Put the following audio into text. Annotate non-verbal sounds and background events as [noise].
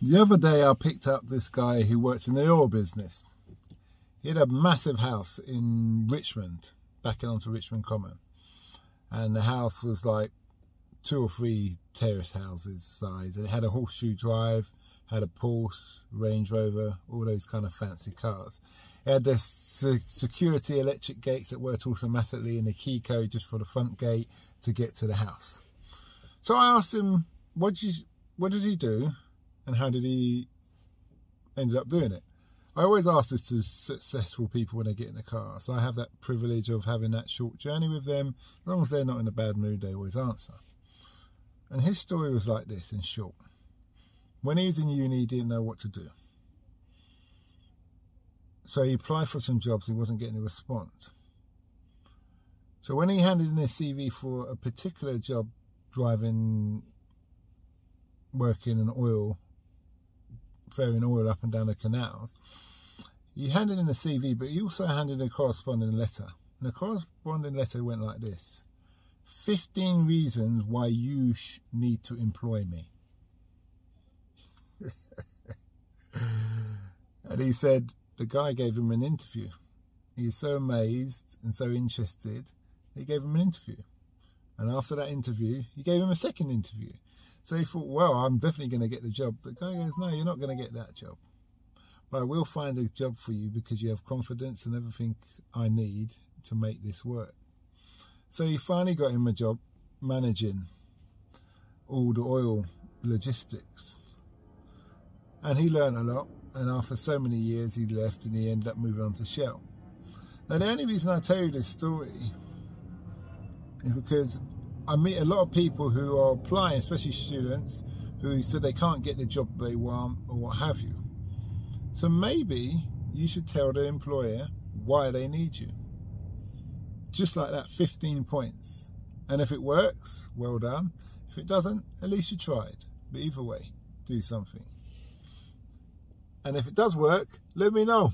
The other day, I picked up this guy who works in the oil business. He had a massive house in Richmond, backing onto Richmond Common. And the house was like two or three terrace houses size. And it had a horseshoe drive, had a Porsche, Range Rover, all those kind of fancy cars. It had the security electric gates that worked automatically and a key code just for the front gate to get to the house. So I asked him, what did, you, what did he do and how did he ended up doing it? I always ask this to successful people when they get in the car. So I have that privilege of having that short journey with them. As long as they're not in a bad mood, they always answer. And his story was like this in short. When he was in uni, he didn't know what to do. So he applied for some jobs, he wasn't getting a response. So when he handed in his CV for a particular job, driving, working in oil, ferrying oil up and down the canals, he handed in a CV, but he also handed a corresponding letter. And the corresponding letter went like this 15 reasons why you need to employ me. [laughs] and he said, the guy gave him an interview. He was so amazed and so interested, he gave him an interview. And after that interview, he gave him a second interview. So he thought, well, I'm definitely going to get the job. The guy goes, no, you're not going to get that job. But I will find a job for you because you have confidence and everything I need to make this work. So he finally got him a job managing all the oil logistics. And he learned a lot and after so many years he left and he ended up moving on to Shell. Now the only reason I tell you this story is because I meet a lot of people who are applying, especially students, who said they can't get the job they want or what have you. So maybe you should tell the employer why they need you. Just like that, 15 points. And if it works, well done. If it doesn't, at least you tried. But either way, do something. And if it does work, let me know.